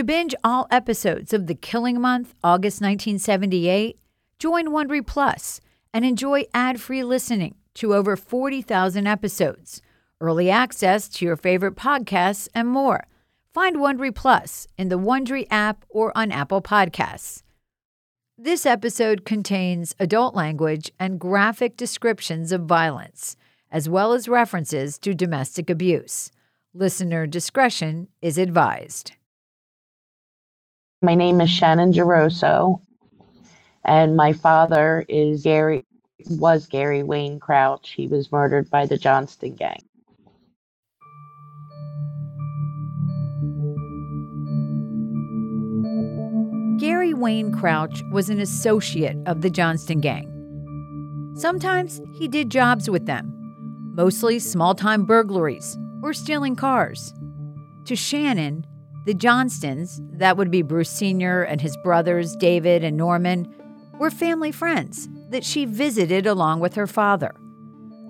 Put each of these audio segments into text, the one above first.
To binge all episodes of The Killing Month, August 1978, join Wondery Plus and enjoy ad-free listening to over 40,000 episodes, early access to your favorite podcasts, and more. Find Wondery Plus in the Wondery app or on Apple Podcasts. This episode contains adult language and graphic descriptions of violence, as well as references to domestic abuse. Listener discretion is advised. My name is Shannon Geroso, and my father is Gary was Gary Wayne Crouch. He was murdered by the Johnston gang. Gary Wayne Crouch was an associate of the Johnston gang. Sometimes he did jobs with them, mostly small time burglaries or stealing cars. To Shannon, the Johnstons, that would be Bruce Sr. and his brothers, David and Norman, were family friends that she visited along with her father.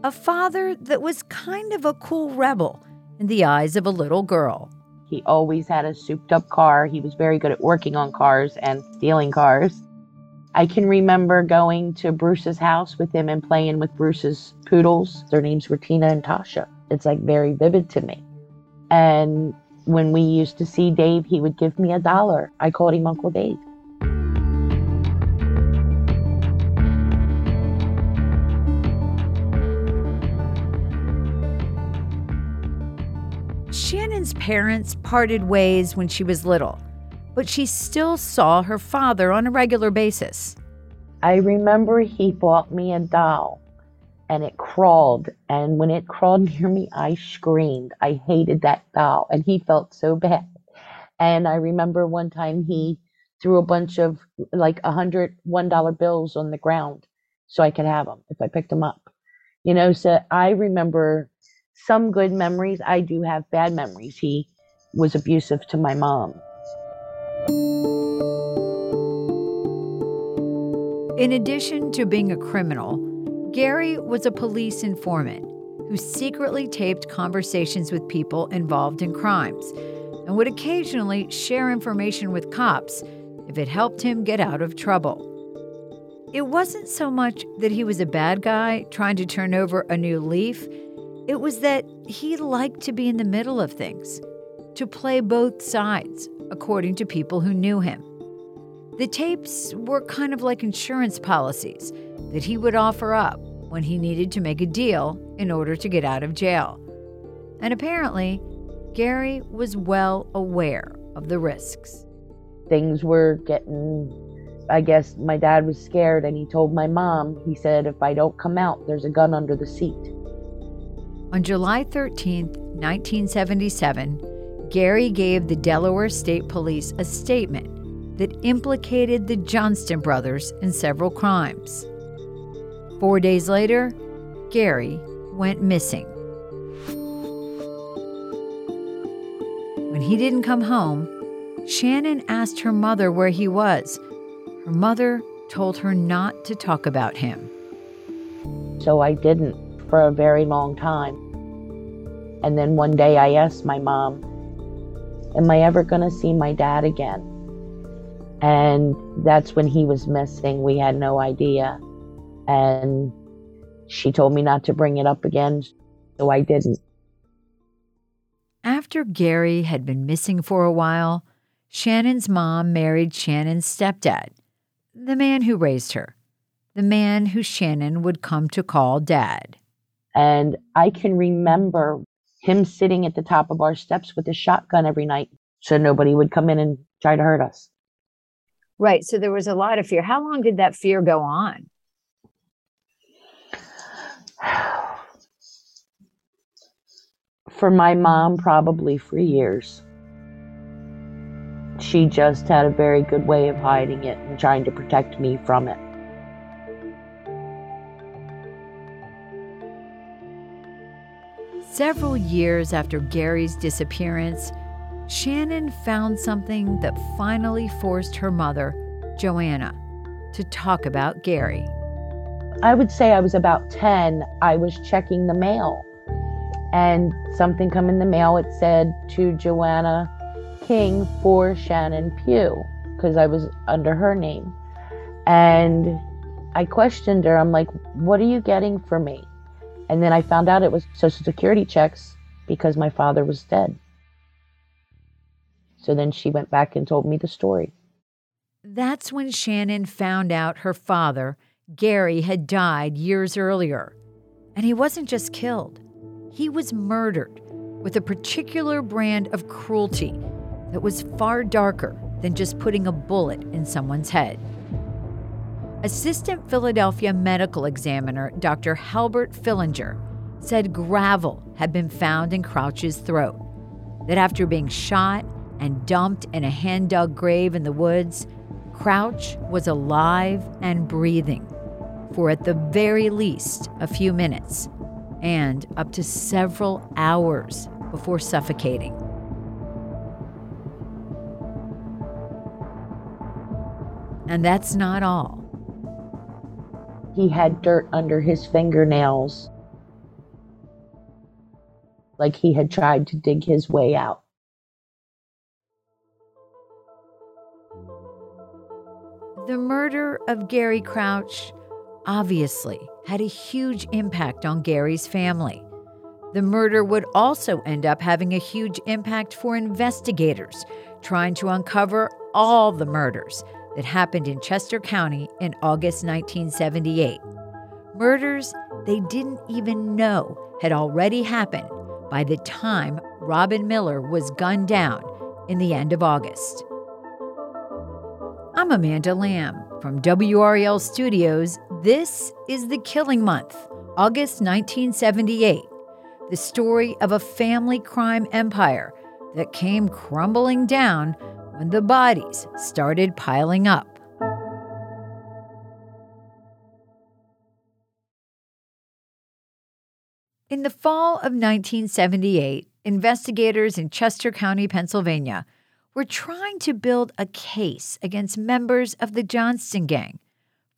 A father that was kind of a cool rebel in the eyes of a little girl. He always had a souped up car. He was very good at working on cars and stealing cars. I can remember going to Bruce's house with him and playing with Bruce's poodles. Their names were Tina and Tasha. It's like very vivid to me. And when we used to see Dave, he would give me a dollar. I called him Uncle Dave. Shannon's parents parted ways when she was little, but she still saw her father on a regular basis. I remember he bought me a doll and it crawled. And when it crawled near me, I screamed. I hated that doll, and he felt so bad. And I remember one time he threw a bunch of like a hundred one dollar bills on the ground so I could have them if I picked them up. You know, so I remember some good memories. I do have bad memories. He was abusive to my mom. In addition to being a criminal, Gary was a police informant who secretly taped conversations with people involved in crimes and would occasionally share information with cops if it helped him get out of trouble. It wasn't so much that he was a bad guy trying to turn over a new leaf, it was that he liked to be in the middle of things, to play both sides, according to people who knew him. The tapes were kind of like insurance policies that he would offer up when he needed to make a deal in order to get out of jail. And apparently, Gary was well aware of the risks. Things were getting, I guess my dad was scared and he told my mom, he said, if I don't come out, there's a gun under the seat. On July 13, 1977, Gary gave the Delaware State Police a statement that implicated the Johnston brothers in several crimes. Four days later, Gary went missing. When he didn't come home, Shannon asked her mother where he was. Her mother told her not to talk about him. So I didn't for a very long time. And then one day I asked my mom, Am I ever going to see my dad again? And that's when he was missing. We had no idea. And she told me not to bring it up again, so I didn't. After Gary had been missing for a while, Shannon's mom married Shannon's stepdad, the man who raised her, the man who Shannon would come to call dad. And I can remember him sitting at the top of our steps with a shotgun every night so nobody would come in and try to hurt us. Right. So there was a lot of fear. How long did that fear go on? For my mom, probably for years. She just had a very good way of hiding it and trying to protect me from it. Several years after Gary's disappearance, Shannon found something that finally forced her mother, Joanna, to talk about Gary. I would say I was about 10. I was checking the mail and something come in the mail. It said to Joanna, King for Shannon Pugh because I was under her name. And I questioned her. I'm like, what are you getting for me? And then I found out it was Social Security checks because my father was dead. So then she went back and told me the story. That's when Shannon found out her father, Gary, had died years earlier. And he wasn't just killed, he was murdered with a particular brand of cruelty that was far darker than just putting a bullet in someone's head. Assistant Philadelphia medical examiner Dr. Halbert Fillinger said gravel had been found in Crouch's throat. That after being shot and dumped in a hand dug grave in the woods, Crouch was alive and breathing for at the very least a few minutes and up to several hours before suffocating. And that's not all. He had dirt under his fingernails, like he had tried to dig his way out. The murder of Gary Crouch obviously had a huge impact on Gary's family. The murder would also end up having a huge impact for investigators trying to uncover all the murders that happened in Chester County in August 1978. Murders they didn't even know had already happened by the time Robin Miller was gunned down in the end of August. I'm Amanda Lamb from WRAL Studios. This is The Killing Month, August 1978, the story of a family crime empire that came crumbling down when the bodies started piling up. In the fall of 1978, investigators in Chester County, Pennsylvania, were trying to build a case against members of the Johnston Gang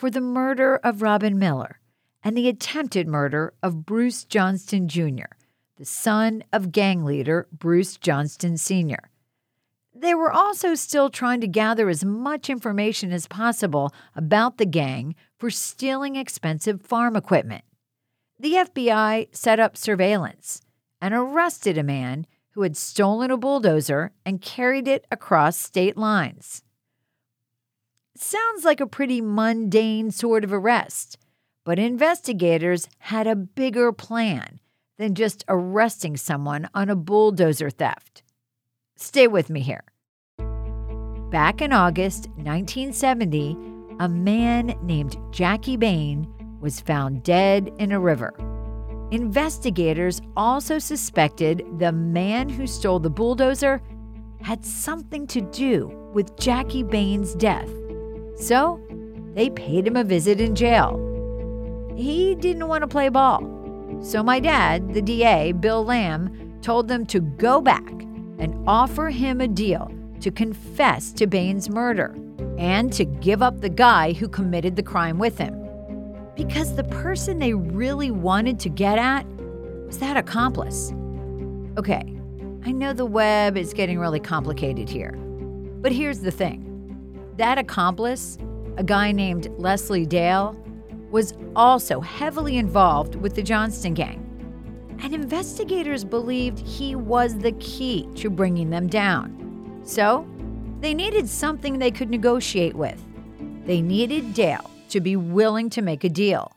for the murder of Robin Miller and the attempted murder of Bruce Johnston Jr., the son of gang leader Bruce Johnston Sr. They were also still trying to gather as much information as possible about the gang for stealing expensive farm equipment. The FBI set up surveillance and arrested a man who had stolen a bulldozer and carried it across state lines. Sounds like a pretty mundane sort of arrest, but investigators had a bigger plan than just arresting someone on a bulldozer theft. Stay with me here. Back in August 1970, a man named Jackie Bain was found dead in a river. Investigators also suspected the man who stole the bulldozer had something to do with Jackie Bain's death. So, they paid him a visit in jail. He didn't want to play ball. So, my dad, the DA, Bill Lamb, told them to go back and offer him a deal to confess to Bain's murder and to give up the guy who committed the crime with him. Because the person they really wanted to get at was that accomplice. Okay, I know the web is getting really complicated here, but here's the thing that accomplice, a guy named Leslie Dale, was also heavily involved with the Johnston gang. And investigators believed he was the key to bringing them down. So, they needed something they could negotiate with. They needed Dale to be willing to make a deal.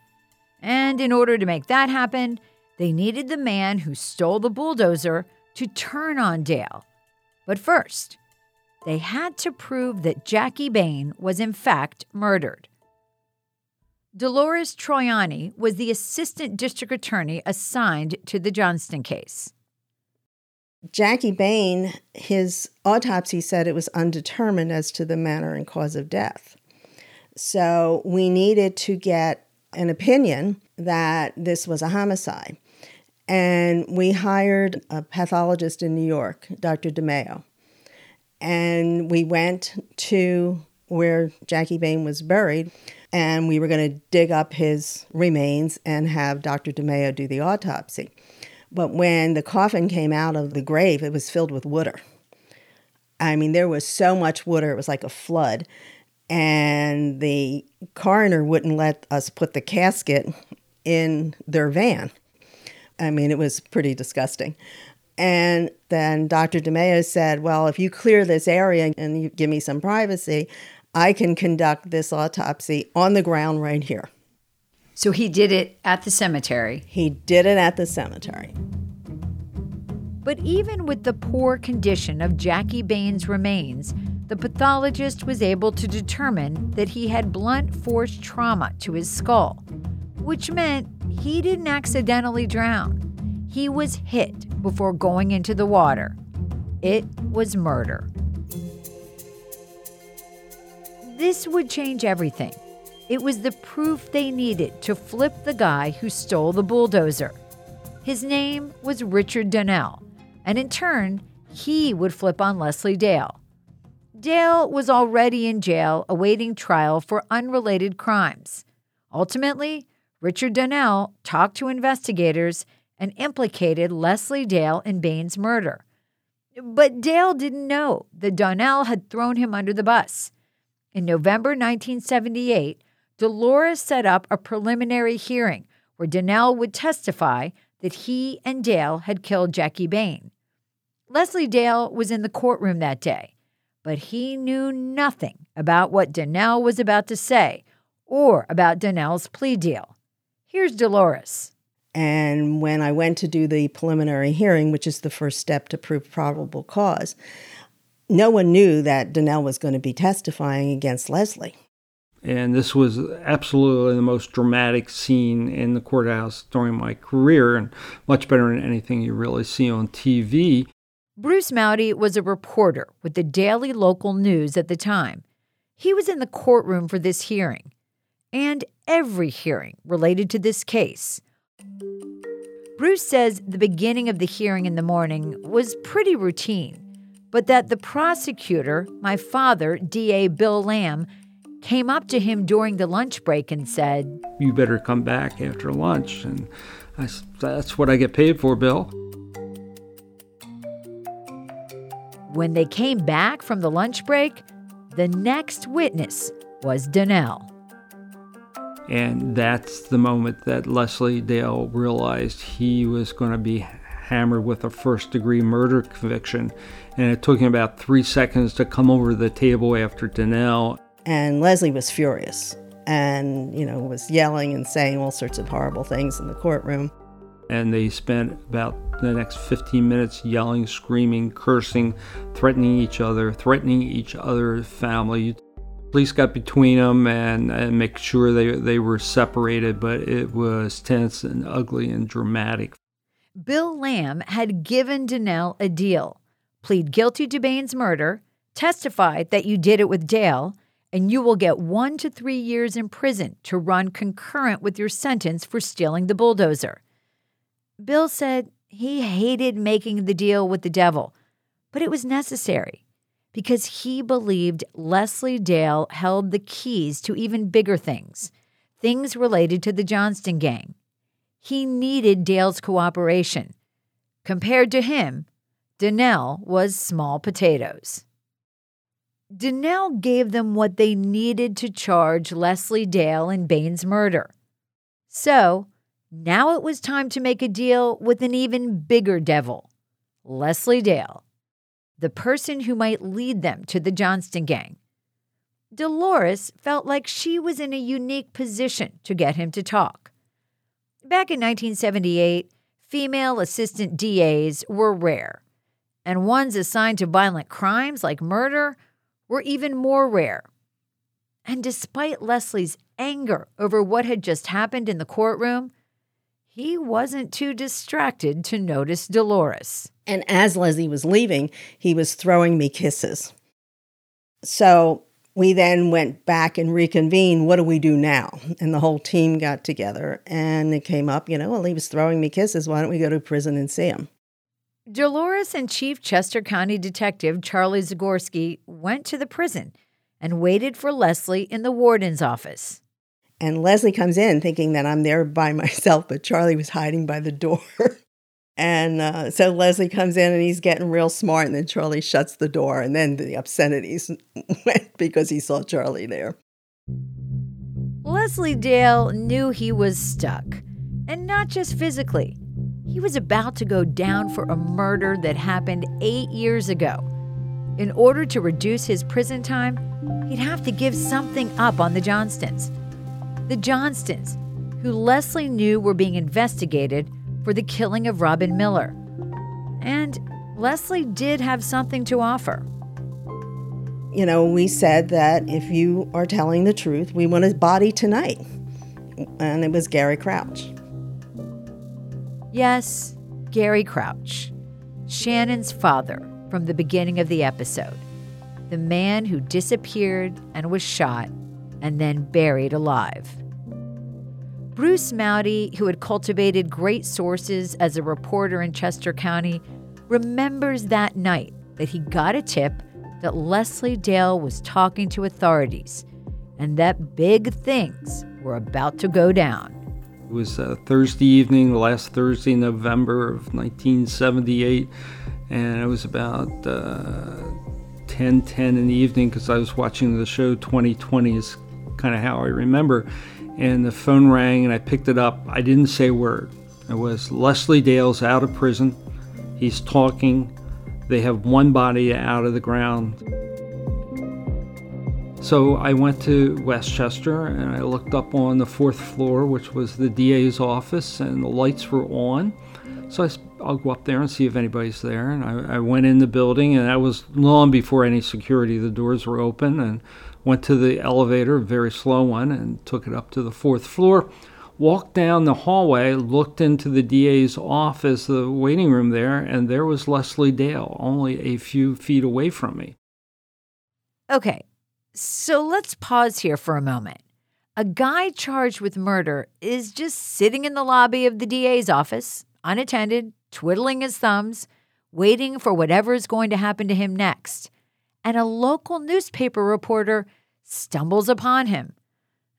And in order to make that happen, they needed the man who stole the bulldozer to turn on Dale. But first, they had to prove that Jackie Bain was in fact murdered. Dolores Troiani was the assistant district attorney assigned to the Johnston case. Jackie Bain, his autopsy said it was undetermined as to the manner and cause of death. So we needed to get an opinion that this was a homicide. And we hired a pathologist in New York, Dr. DiMaio. And we went to where Jackie Bain was buried, and we were going to dig up his remains and have Dr. DiMaio do the autopsy. But when the coffin came out of the grave, it was filled with water. I mean, there was so much water, it was like a flood. And the coroner wouldn't let us put the casket in their van. I mean, it was pretty disgusting. And then Dr. DiMaio said, Well, if you clear this area and you give me some privacy, I can conduct this autopsy on the ground right here. So he did it at the cemetery. He did it at the cemetery. But even with the poor condition of Jackie Bain's remains, the pathologist was able to determine that he had blunt force trauma to his skull, which meant he didn't accidentally drown. He was hit before going into the water. It was murder. This would change everything. It was the proof they needed to flip the guy who stole the bulldozer. His name was Richard Donnell, and in turn, he would flip on Leslie Dale. Dale was already in jail awaiting trial for unrelated crimes. Ultimately, Richard Donnell talked to investigators and implicated Leslie Dale in Bain's murder. But Dale didn't know that Donnell had thrown him under the bus. In November 1978, Dolores set up a preliminary hearing where Donnell would testify that he and Dale had killed Jackie Bain. Leslie Dale was in the courtroom that day, but he knew nothing about what Donnell was about to say or about Donnell's plea deal. Here's Dolores. And when I went to do the preliminary hearing, which is the first step to prove probable cause, no one knew that Donnell was going to be testifying against Leslie. And this was absolutely the most dramatic scene in the courthouse during my career, and much better than anything you really see on TV. Bruce Mowday was a reporter with the Daily Local News at the time. He was in the courtroom for this hearing and every hearing related to this case. Bruce says the beginning of the hearing in the morning was pretty routine, but that the prosecutor, my father, DA Bill Lamb, came up to him during the lunch break and said, You better come back after lunch. And I, that's what I get paid for, Bill. When they came back from the lunch break, the next witness was Donnell. And that's the moment that Leslie Dale realized he was going to be hammered with a first degree murder conviction. And it took him about three seconds to come over the table after Donnell and Leslie was furious and, you know, was yelling and saying all sorts of horrible things in the courtroom. And they spent about the next 15 minutes yelling, screaming, cursing, threatening each other, threatening each other's family. Police got between them and, and make sure they, they were separated, but it was tense and ugly and dramatic. Bill Lamb had given Donnell a deal plead guilty to Bain's murder, testify that you did it with Dale, and you will get one to three years in prison to run concurrent with your sentence for stealing the bulldozer. Bill said he hated making the deal with the devil, but it was necessary because he believed Leslie Dale held the keys to even bigger things, things related to the Johnston gang. He needed Dale's cooperation. Compared to him, Donnell was small potatoes. Donnell gave them what they needed to charge Leslie Dale in Bain's murder. So, now it was time to make a deal with an even bigger devil, Leslie Dale, the person who might lead them to the Johnston gang. Dolores felt like she was in a unique position to get him to talk. Back in 1978, female assistant DAs were rare, and ones assigned to violent crimes like murder were even more rare. And despite Leslie's anger over what had just happened in the courtroom, he wasn't too distracted to notice Dolores. And as Leslie was leaving, he was throwing me kisses. So we then went back and reconvened. What do we do now? And the whole team got together and it came up, you know, well, he was throwing me kisses. Why don't we go to prison and see him? Dolores and Chief Chester County Detective Charlie Zagorski went to the prison and waited for Leslie in the warden's office. And Leslie comes in thinking that I'm there by myself, but Charlie was hiding by the door. And uh, so Leslie comes in and he's getting real smart. And then Charlie shuts the door. And then the obscenities went because he saw Charlie there. Leslie Dale knew he was stuck. And not just physically. He was about to go down for a murder that happened eight years ago. In order to reduce his prison time, he'd have to give something up on the Johnstons. The Johnstons, who Leslie knew were being investigated for the killing of Robin Miller. And Leslie did have something to offer. You know, we said that if you are telling the truth, we want his body tonight. And it was Gary Crouch. Yes, Gary Crouch, Shannon's father from the beginning of the episode. The man who disappeared and was shot and then buried alive. Bruce Mowday, who had cultivated great sources as a reporter in Chester County, remembers that night that he got a tip that Leslie Dale was talking to authorities and that big things were about to go down. It was a Thursday evening, the last Thursday in November of 1978, and it was about uh, 10 10 in the evening because I was watching the show 2020 is kind of how I remember and the phone rang and I picked it up. I didn't say a word. It was Leslie Dale's out of prison. He's talking. They have one body out of the ground. So I went to West Chester and I looked up on the fourth floor, which was the DA's office, and the lights were on. So I, will go up there and see if anybody's there. And I, I went in the building, and that was long before any security. The doors were open, and went to the elevator, very slow one, and took it up to the fourth floor. Walked down the hallway, looked into the DA's office, the waiting room there, and there was Leslie Dale, only a few feet away from me. Okay, so let's pause here for a moment. A guy charged with murder is just sitting in the lobby of the DA's office, unattended, twiddling his thumbs, waiting for whatever is going to happen to him next and a local newspaper reporter stumbles upon him.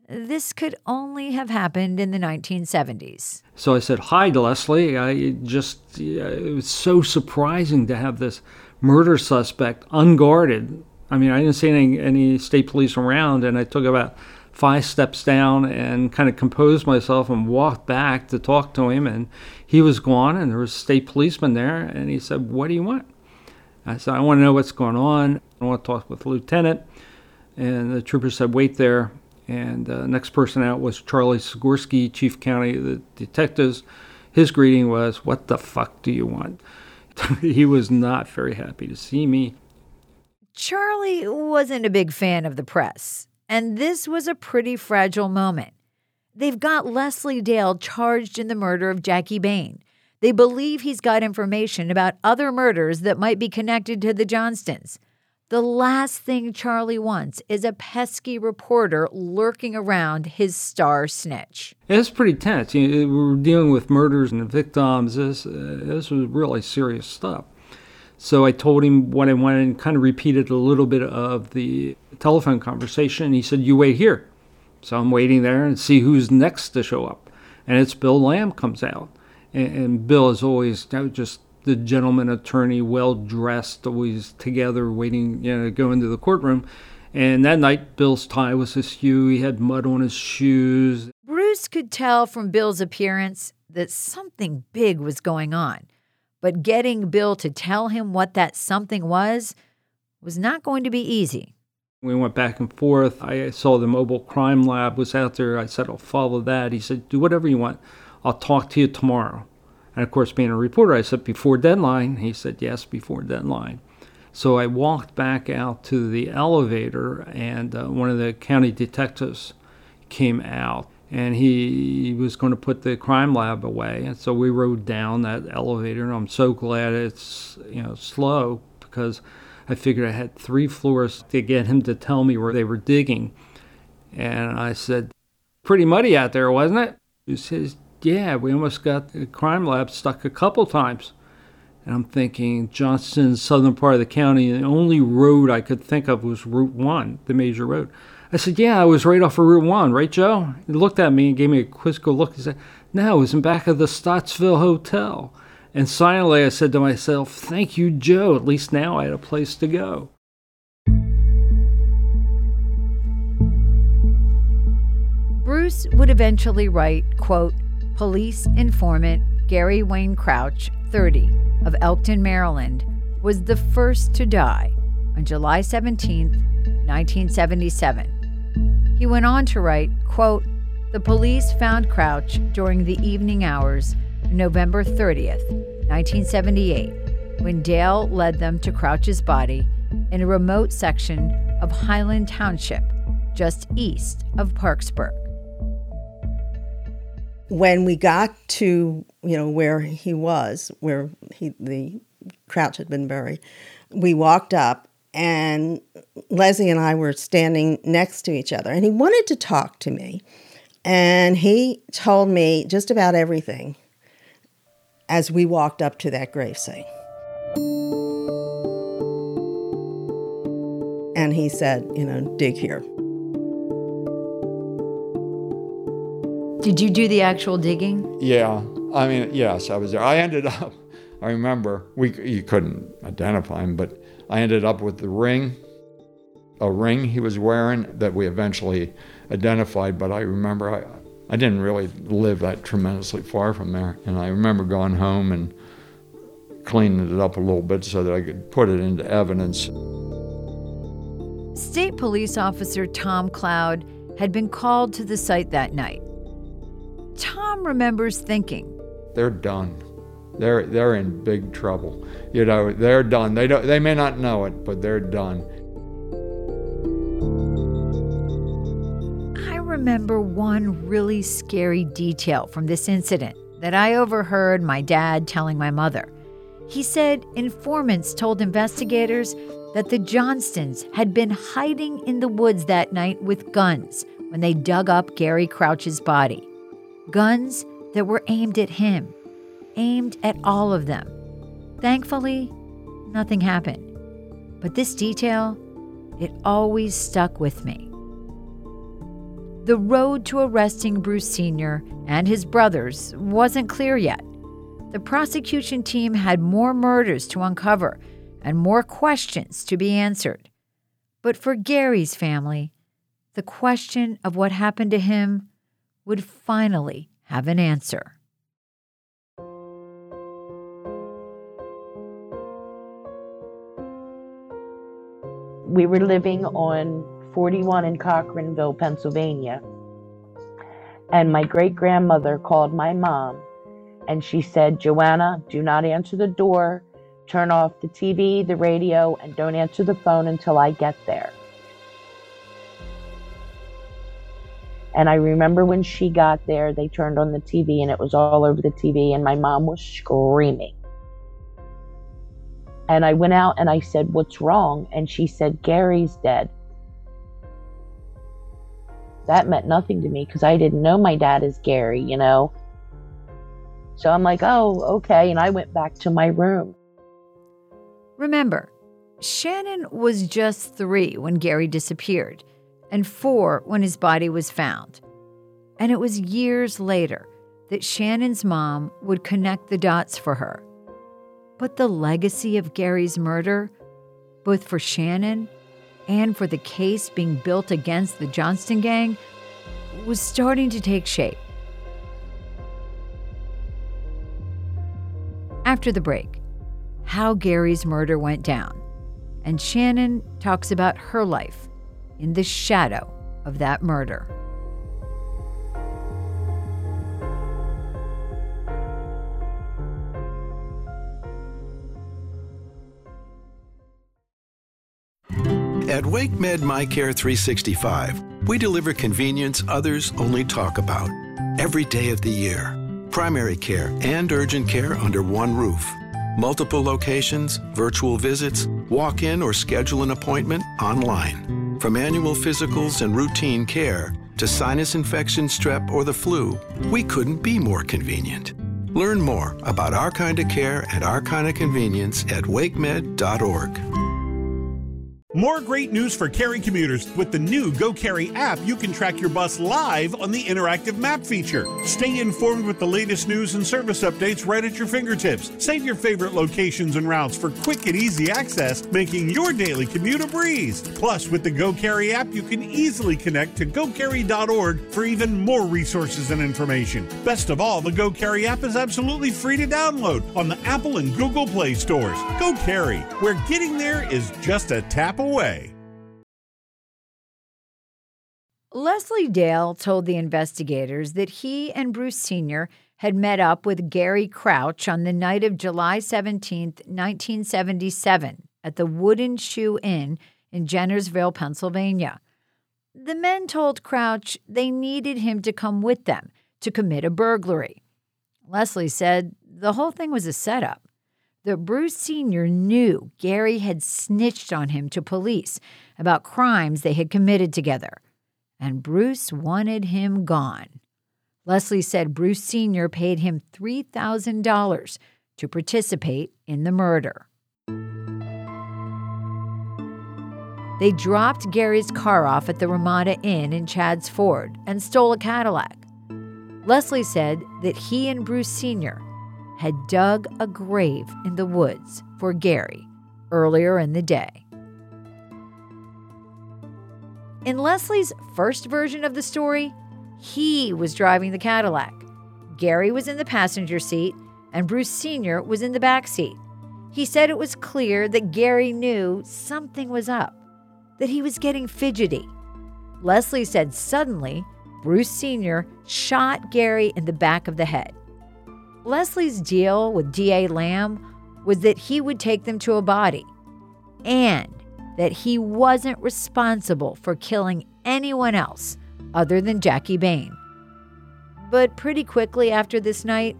This could only have happened in the 1970s. So I said, Hi, Leslie. I just, uh, it was so surprising to have this murder suspect unguarded. I mean, I didn't see any, any state police around, and I took about five steps down and kind of composed myself and walked back to talk to him. And he was gone, and there was a state policeman there, and he said, What do you want? I said, I want to know what's going on. I want to talk with the lieutenant. And the trooper said, wait there. And the uh, next person out was Charlie Zagorski, chief county of the detectives. His greeting was, What the fuck do you want? he was not very happy to see me. Charlie wasn't a big fan of the press, and this was a pretty fragile moment. They've got Leslie Dale charged in the murder of Jackie Bain. They believe he's got information about other murders that might be connected to the Johnstons. The last thing Charlie wants is a pesky reporter lurking around his star snitch. It's pretty tense. You know, we were dealing with murders and victims. This, uh, this was really serious stuff. So I told him what I wanted and kind of repeated a little bit of the telephone conversation. He said, You wait here. So I'm waiting there and see who's next to show up. And it's Bill Lamb comes out and, and Bill is always just the gentleman attorney, well dressed, always together, waiting, you know, to go into the courtroom. And that night, Bill's tie was askew. He had mud on his shoes. Bruce could tell from Bill's appearance that something big was going on. But getting Bill to tell him what that something was was not going to be easy. We went back and forth. I saw the mobile crime lab was out there. I said, I'll follow that. He said, Do whatever you want. I'll talk to you tomorrow. And of course, being a reporter, I said, before deadline? He said, yes, before deadline. So I walked back out to the elevator, and uh, one of the county detectives came out, and he, was going to put the crime lab away. And so we rode down that elevator, and I'm so glad it's you know slow because I figured I had three floors to get him to tell me where they were digging. And I said, pretty muddy out there, wasn't it? He says, yeah, we almost got the crime lab stuck a couple times. And I'm thinking, Johnston's southern part of the county, the only road I could think of was Route 1, the major road. I said, Yeah, I was right off of Route 1, right, Joe? He looked at me and gave me a quizzical look. He said, No, it was in back of the Stottsville Hotel. And silently, I said to myself, Thank you, Joe. At least now I had a place to go. Bruce would eventually write, quote, Police informant Gary Wayne Crouch, 30, of Elkton, Maryland, was the first to die on July 17, 1977. He went on to write, quote, The police found Crouch during the evening hours November 30th, 1978, when Dale led them to Crouch's body in a remote section of Highland Township, just east of Parkesburg when we got to you know where he was, where he the crouch had been buried, we walked up and Leslie and I were standing next to each other, and he wanted to talk to me, and he told me just about everything as we walked up to that grave gravesite. And he said, you know, dig here. Did you do the actual digging? Yeah, I mean, yes, I was there. I ended up, I remember, we you couldn't identify him, but I ended up with the ring, a ring he was wearing that we eventually identified. But I remember I, I didn't really live that tremendously far from there, and I remember going home and cleaning it up a little bit so that I could put it into evidence. State Police Officer Tom Cloud had been called to the site that night. Tom remembers thinking, They're done. They're, they're in big trouble. You know, they're done. They, don't, they may not know it, but they're done. I remember one really scary detail from this incident that I overheard my dad telling my mother. He said informants told investigators that the Johnstons had been hiding in the woods that night with guns when they dug up Gary Crouch's body guns that were aimed at him, aimed at all of them. Thankfully, nothing happened. But this detail, it always stuck with me. The road to arresting Bruce Sr. and his brothers wasn't clear yet. The prosecution team had more murders to uncover and more questions to be answered. But for Gary's family, the question of what happened to him would finally have an answer. We were living on 41 in Cochranville, Pennsylvania. And my great grandmother called my mom and she said, Joanna, do not answer the door, turn off the TV, the radio, and don't answer the phone until I get there. And I remember when she got there, they turned on the TV and it was all over the TV, and my mom was screaming. And I went out and I said, What's wrong? And she said, Gary's dead. That meant nothing to me because I didn't know my dad is Gary, you know? So I'm like, Oh, okay. And I went back to my room. Remember, Shannon was just three when Gary disappeared and four when his body was found. And it was years later that Shannon's mom would connect the dots for her. But the legacy of Gary's murder, both for Shannon and for the case being built against the Johnston gang, was starting to take shape. After the break, how Gary's murder went down, and Shannon talks about her life in the shadow of that murder. At WakeMed MyCare 365, we deliver convenience others only talk about. Every day of the year, primary care and urgent care under one roof. Multiple locations, virtual visits, walk in or schedule an appointment online. From annual physicals and routine care to sinus infection, strep, or the flu, we couldn't be more convenient. Learn more about our kind of care and our kind of convenience at wakemed.org. More great news for Cary commuters. With the new Go Cary app, you can track your bus live on the interactive map feature. Stay informed with the latest news and service updates right at your fingertips. Save your favorite locations and routes for quick and easy access, making your daily commute a breeze. Plus, with the Go Cary app, you can easily connect to gocary.org for even more resources and information. Best of all, the Go Cary app is absolutely free to download on the Apple and Google Play stores. Go Cary, where getting there is just a tap away Leslie Dale told the investigators that he and Bruce Sr. had met up with Gary Crouch on the night of July 17, 1977, at the Wooden Shoe Inn in Jennersville, Pennsylvania. The men told Crouch they needed him to come with them to commit a burglary. Leslie said the whole thing was a setup that Bruce Sr. knew Gary had snitched on him to police about crimes they had committed together, and Bruce wanted him gone. Leslie said Bruce Sr. paid him $3,000 to participate in the murder. They dropped Gary's car off at the Ramada Inn in Chadds Ford and stole a Cadillac. Leslie said that he and Bruce Sr had dug a grave in the woods for Gary earlier in the day. In Leslie's first version of the story, he was driving the Cadillac. Gary was in the passenger seat, and Bruce Sr. was in the back seat. He said it was clear that Gary knew something was up, that he was getting fidgety. Leslie said suddenly, Bruce Sr. shot Gary in the back of the head. Leslie's deal with D.A. Lamb was that he would take them to a body and that he wasn't responsible for killing anyone else other than Jackie Bain. But pretty quickly after this night,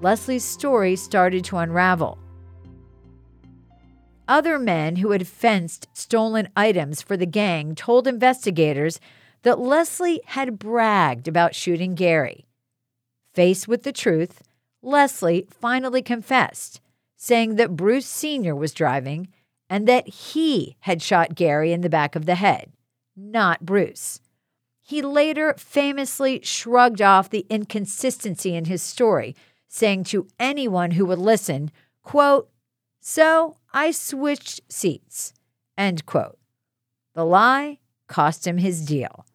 Leslie's story started to unravel. Other men who had fenced stolen items for the gang told investigators that Leslie had bragged about shooting Gary. Faced with the truth, Leslie finally confessed, saying that Bruce Sr. was driving and that he had shot Gary in the back of the head, not Bruce. He later famously shrugged off the inconsistency in his story, saying to anyone who would listen, quote, So I switched seats, end quote. The lie cost him his deal.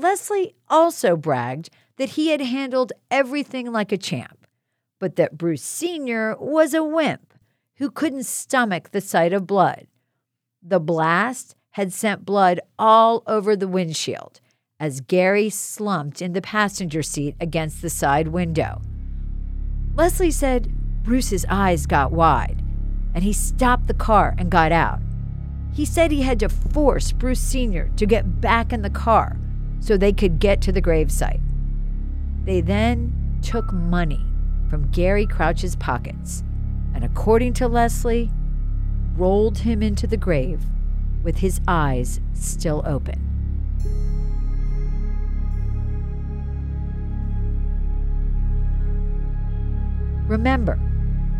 Leslie also bragged that he had handled everything like a champ, but that Bruce Sr. was a wimp who couldn't stomach the sight of blood. The blast had sent blood all over the windshield as Gary slumped in the passenger seat against the side window. Leslie said Bruce's eyes got wide and he stopped the car and got out. He said he had to force Bruce Sr. to get back in the car so they could get to the gravesite. They then took money from Gary Crouch's pockets and, according to Leslie, rolled him into the grave with his eyes still open. Remember,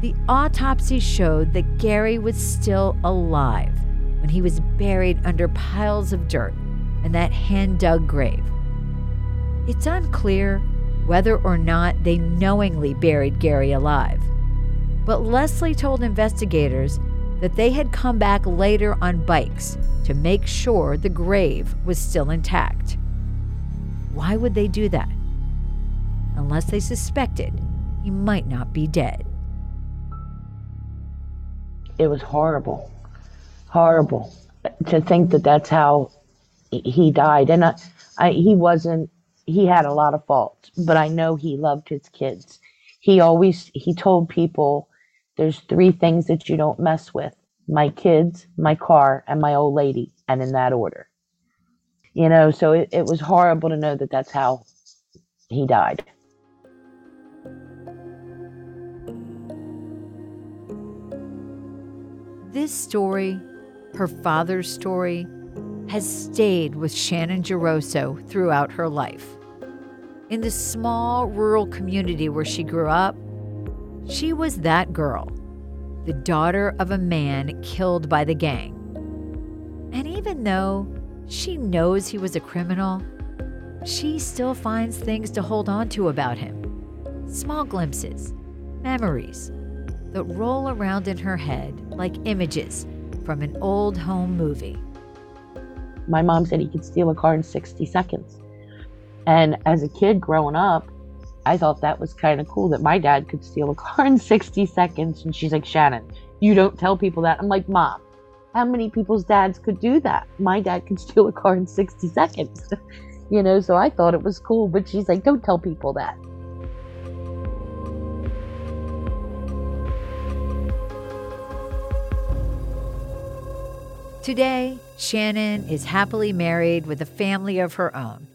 the autopsy showed that Gary was still alive when he was buried under piles of dirt in that hand dug grave. It's unclear whether or not they knowingly buried Gary alive. But Leslie told investigators that they had come back later on bikes to make sure the grave was still intact. Why would they do that? Unless they suspected he might not be dead. It was horrible. Horrible to think that that's how he died. And I, I, he wasn't he had a lot of faults, but I know he loved his kids. He always he told people there's three things that you don't mess with. My kids, my car, and my old lady, and in that order. You know, so it, it was horrible to know that that's how he died. This story, her father's story, has stayed with Shannon Geroso throughout her life. In the small rural community where she grew up, she was that girl, the daughter of a man killed by the gang. And even though she knows he was a criminal, she still finds things to hold on to about him. Small glimpses, memories that roll around in her head like images from an old home movie. My mom said he could steal a car in 60 seconds. And as a kid growing up, I thought that was kind of cool that my dad could steal a car in 60 seconds. And she's like, Shannon, you don't tell people that. I'm like, Mom, how many people's dads could do that? My dad could steal a car in 60 seconds. you know, so I thought it was cool. But she's like, don't tell people that. Today, Shannon is happily married with a family of her own,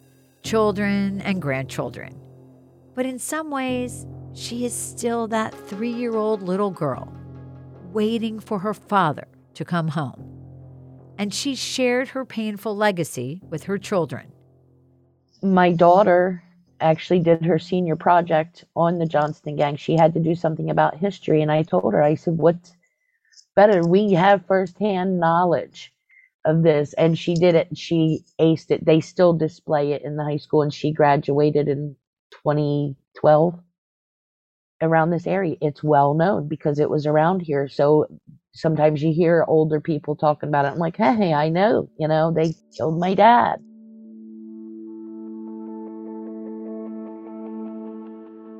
children and grandchildren. But in some ways, she is still that three year old little girl waiting for her father to come home. And she shared her painful legacy with her children. My daughter actually did her senior project on the Johnston gang. She had to do something about history. And I told her, I said, What's better? We have firsthand knowledge of this. And she did it. She aced it. They still display it in the high school. And she graduated in 2012 around this area. It's well known because it was around here. So sometimes you hear older people talking about it. I'm like, hey, I know, you know, they killed my dad.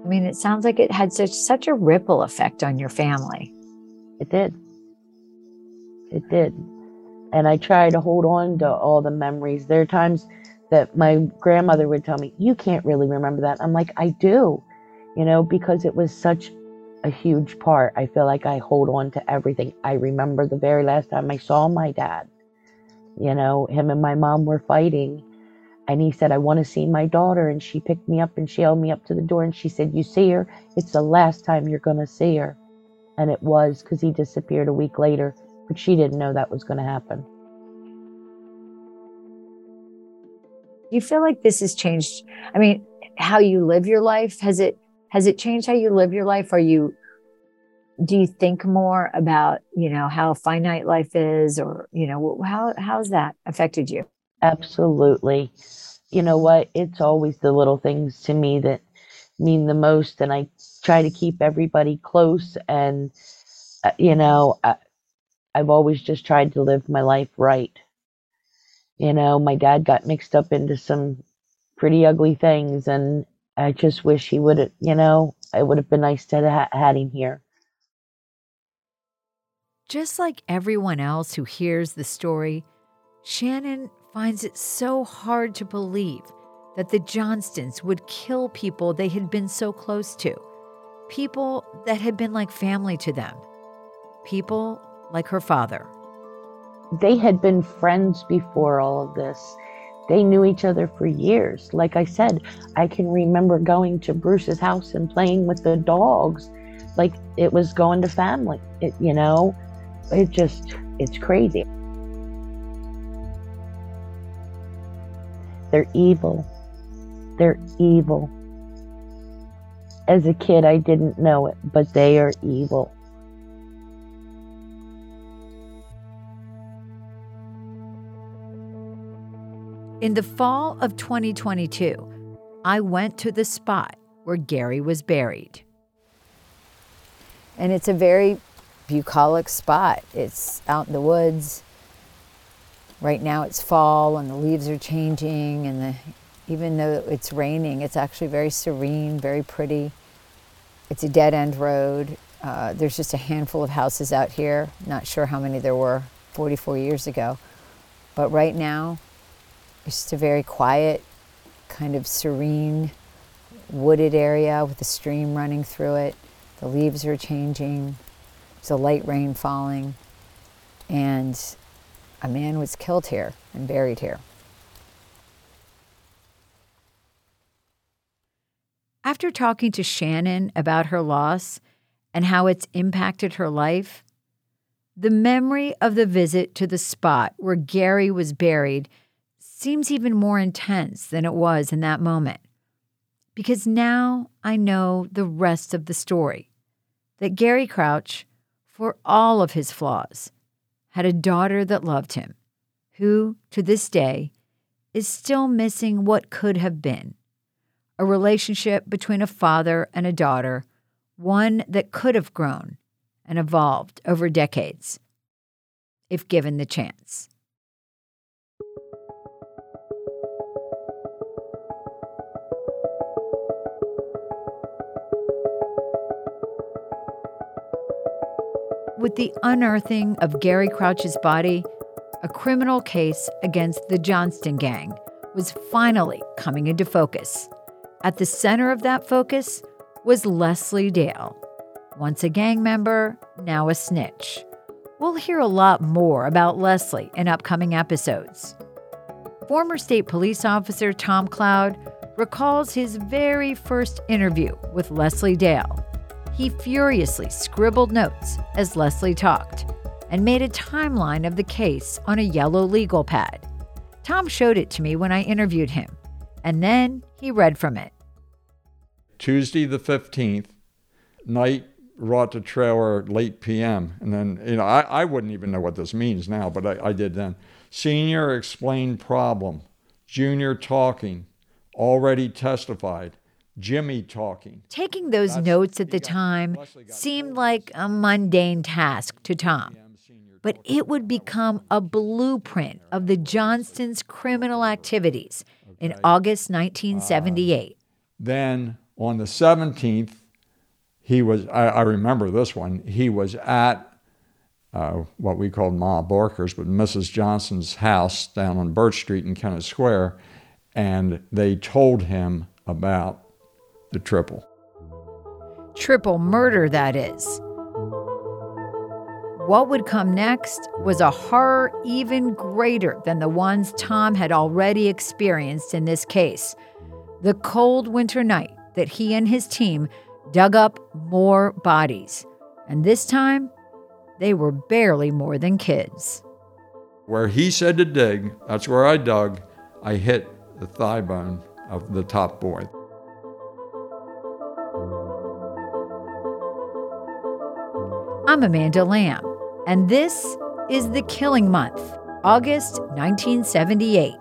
I mean, it sounds like it had such such a ripple effect on your family. It did. It did. And I try to hold on to all the memories. There are times that my grandmother would tell me, You can't really remember that. I'm like, I do, you know, because it was such a huge part. I feel like I hold on to everything. I remember the very last time I saw my dad. You know, him and my mom were fighting. And he said, I want to see my daughter. And she picked me up and she held me up to the door and she said, You see her? It's the last time you're going to see her. And it was because he disappeared a week later, but she didn't know that was going to happen. Do you feel like this has changed? I mean, how you live your life? Has it has it changed how you live your life? Are you do you think more about, you know, how finite life is or, you know, how how's that affected you? Absolutely. You know what? It's always the little things to me that mean the most. And I try to keep everybody close. And, uh, you know, I, I've always just tried to live my life right. You know, my dad got mixed up into some pretty ugly things. And I just wish he would have, you know, it would have been nice to have had him here. Just like everyone else who hears the story, Shannon finds it so hard to believe that the Johnstons would kill people they had been so close to, people that had been like family to them, people like her father. They had been friends before all of this. They knew each other for years. Like I said, I can remember going to Bruce's house and playing with the dogs like it was going to family. It, you know, it just, it's crazy. They're evil. They're evil. As a kid, I didn't know it, but they are evil. In the fall of 2022, I went to the spot where Gary was buried. And it's a very bucolic spot. It's out in the woods. Right now it's fall and the leaves are changing and the, even though it's raining, it's actually very serene, very pretty. It's a dead end road. Uh, there's just a handful of houses out here. Not sure how many there were 44 years ago. But right now, it's just a very quiet, kind of serene, wooded area with a stream running through it. The leaves are changing. There's a light rain falling. And a man was killed here and buried here. After talking to Shannon about her loss and how it's impacted her life, the memory of the visit to the spot where Gary was buried seems even more intense than it was in that moment. Because now I know the rest of the story that Gary Crouch, for all of his flaws, had a daughter that loved him, who, to this day, is still missing what could have been a relationship between a father and a daughter, one that could have grown and evolved over decades if given the chance. With the unearthing of Gary Crouch's body, a criminal case against the Johnston gang was finally coming into focus. At the center of that focus was Leslie Dale, once a gang member, now a snitch. We'll hear a lot more about Leslie in upcoming episodes. Former state police officer Tom Cloud recalls his very first interview with Leslie Dale. He furiously scribbled notes as Leslie talked and made a timeline of the case on a yellow legal pad. Tom showed it to me when I interviewed him, and then he read from it. Tuesday the 15th, night brought the trailer late PM. And then, you know, I, I wouldn't even know what this means now, but I, I did then. Senior explained problem. Junior talking. Already testified. Jimmy talking. Taking those That's- notes at the time seemed like a mundane task to Tom, but it would become a blueprint of the Johnston's criminal activities in August 1978. Then on the 17th, he was, I, I remember this one, he was at uh, what we called Ma Barker's, but Mrs. Johnston's house down on Birch Street in Kennett Square, and they told him about the triple. Triple murder, that is. What would come next was a horror even greater than the ones Tom had already experienced in this case. The cold winter night that he and his team dug up more bodies. And this time, they were barely more than kids. Where he said to dig, that's where I dug, I hit the thigh bone of the top boy. I'm Amanda Lamb, and this is The Killing Month, August 1978.